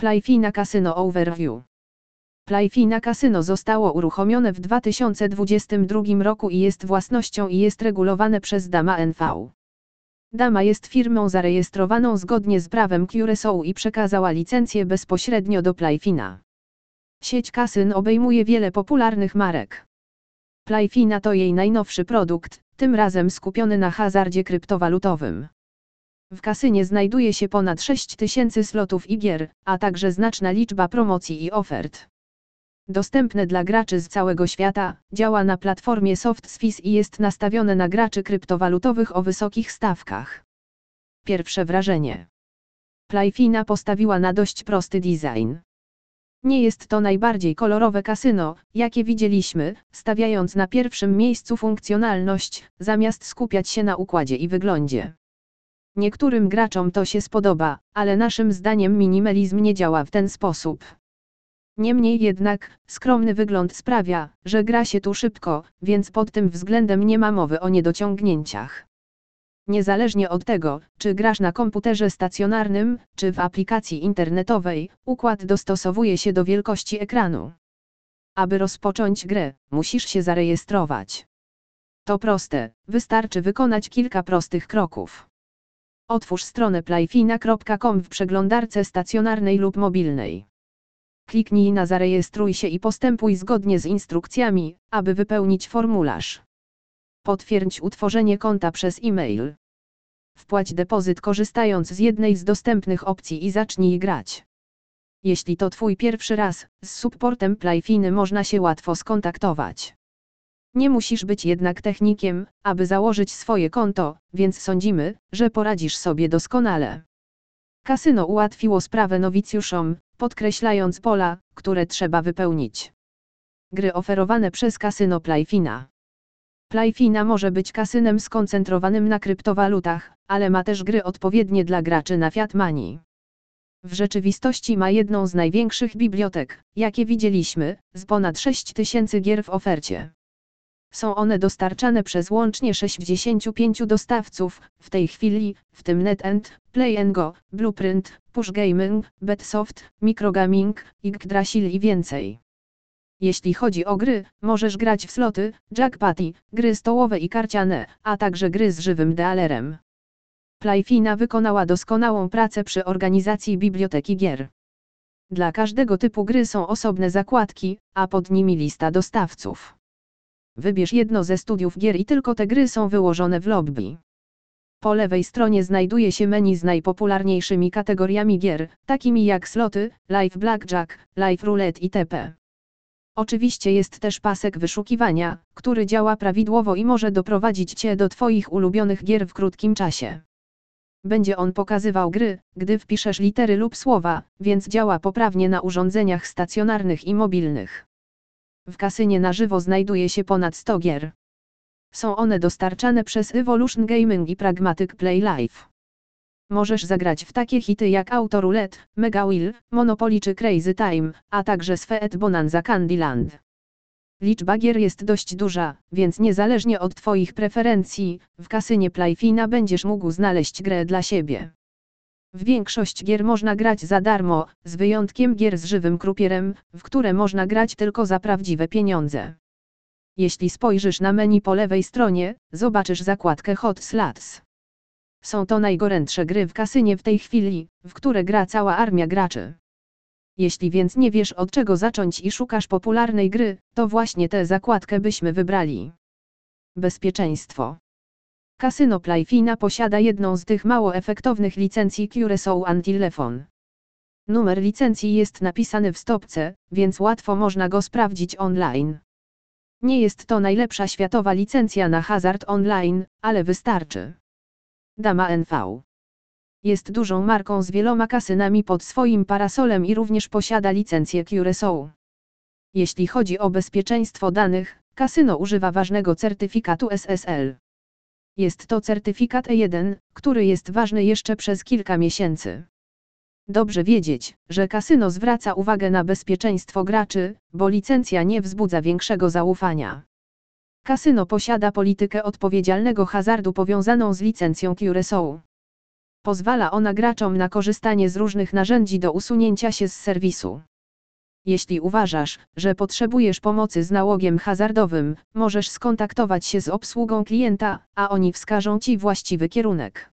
Playfina Casino Overview. Playfina Casino zostało uruchomione w 2022 roku i jest własnością i jest regulowane przez Dama NV. Dama jest firmą zarejestrowaną zgodnie z prawem Curaçao i przekazała licencję bezpośrednio do Playfina. Sieć kasyn obejmuje wiele popularnych marek. Playfina to jej najnowszy produkt, tym razem skupiony na hazardzie kryptowalutowym. W kasynie znajduje się ponad 6000 slotów i gier, a także znaczna liczba promocji i ofert. Dostępne dla graczy z całego świata, działa na platformie SoftSwiss i jest nastawione na graczy kryptowalutowych o wysokich stawkach. Pierwsze wrażenie. Playfina postawiła na dość prosty design. Nie jest to najbardziej kolorowe kasyno, jakie widzieliśmy, stawiając na pierwszym miejscu funkcjonalność, zamiast skupiać się na układzie i wyglądzie. Niektórym graczom to się spodoba, ale naszym zdaniem minimalizm nie działa w ten sposób. Niemniej jednak, skromny wygląd sprawia, że gra się tu szybko, więc pod tym względem nie ma mowy o niedociągnięciach. Niezależnie od tego, czy grasz na komputerze stacjonarnym, czy w aplikacji internetowej, układ dostosowuje się do wielkości ekranu. Aby rozpocząć grę, musisz się zarejestrować. To proste, wystarczy wykonać kilka prostych kroków. Otwórz stronę playfina.com w przeglądarce stacjonarnej lub mobilnej. Kliknij na zarejestruj się i postępuj zgodnie z instrukcjami, aby wypełnić formularz. Potwierdź utworzenie konta przez e-mail. Wpłać depozyt korzystając z jednej z dostępnych opcji i zacznij grać. Jeśli to Twój pierwszy raz, z supportem Playfiny można się łatwo skontaktować. Nie musisz być jednak technikiem, aby założyć swoje konto, więc sądzimy, że poradzisz sobie doskonale. Kasyno ułatwiło sprawę nowicjuszom, podkreślając pola, które trzeba wypełnić. Gry oferowane przez kasyno Playfina. Playfina może być kasynem skoncentrowanym na kryptowalutach, ale ma też gry odpowiednie dla graczy na Fiat Money. W rzeczywistości ma jedną z największych bibliotek, jakie widzieliśmy, z ponad 6000 gier w ofercie. Są one dostarczane przez łącznie 65 dostawców, w tej chwili, w tym NetEnt, Play Go, Blueprint, Push Gaming, Betsoft, Microgaming, Yggdrasil i więcej. Jeśli chodzi o gry, możesz grać w sloty, jackpotty, gry stołowe i karciane, a także gry z żywym dealerem. Playfina wykonała doskonałą pracę przy organizacji biblioteki gier. Dla każdego typu gry są osobne zakładki, a pod nimi lista dostawców. Wybierz jedno ze studiów gier i tylko te gry są wyłożone w lobby. Po lewej stronie znajduje się menu z najpopularniejszymi kategoriami gier, takimi jak sloty, live blackjack, live roulette itp. Oczywiście jest też pasek wyszukiwania, który działa prawidłowo i może doprowadzić Cię do Twoich ulubionych gier w krótkim czasie. Będzie on pokazywał gry, gdy wpiszesz litery lub słowa, więc działa poprawnie na urządzeniach stacjonarnych i mobilnych. W kasynie na żywo znajduje się ponad 100 gier. Są one dostarczane przez Evolution Gaming i Pragmatic Play Live. Możesz zagrać w takie hity jak Auto Roulette, Mega Wheel, Monopoly czy Crazy Time, a także Sweet Bonanza Candyland. Liczba gier jest dość duża, więc niezależnie od Twoich preferencji, w kasynie Playfina będziesz mógł znaleźć grę dla siebie. W większość gier można grać za darmo, z wyjątkiem gier z żywym krupierem, w które można grać tylko za prawdziwe pieniądze. Jeśli spojrzysz na menu po lewej stronie, zobaczysz zakładkę Hot Slots. Są to najgorętsze gry w kasynie w tej chwili, w które gra cała armia graczy. Jeśli więc nie wiesz od czego zacząć i szukasz popularnej gry, to właśnie tę zakładkę byśmy wybrali. Bezpieczeństwo. Kasyno Playfina posiada jedną z tych mało efektownych licencji Curaçao Antilefon. Numer licencji jest napisany w stopce, więc łatwo można go sprawdzić online. Nie jest to najlepsza światowa licencja na hazard online, ale wystarczy. Dama NV. Jest dużą marką z wieloma kasynami pod swoim parasolem i również posiada licencję Curaçao. Jeśli chodzi o bezpieczeństwo danych, kasyno używa ważnego certyfikatu SSL. Jest to certyfikat E1, który jest ważny jeszcze przez kilka miesięcy. Dobrze wiedzieć, że kasyno zwraca uwagę na bezpieczeństwo graczy, bo licencja nie wzbudza większego zaufania. Kasyno posiada politykę odpowiedzialnego hazardu powiązaną z licencją Curaçao. Pozwala ona graczom na korzystanie z różnych narzędzi do usunięcia się z serwisu. Jeśli uważasz, że potrzebujesz pomocy z nałogiem hazardowym, możesz skontaktować się z obsługą klienta, a oni wskażą Ci właściwy kierunek.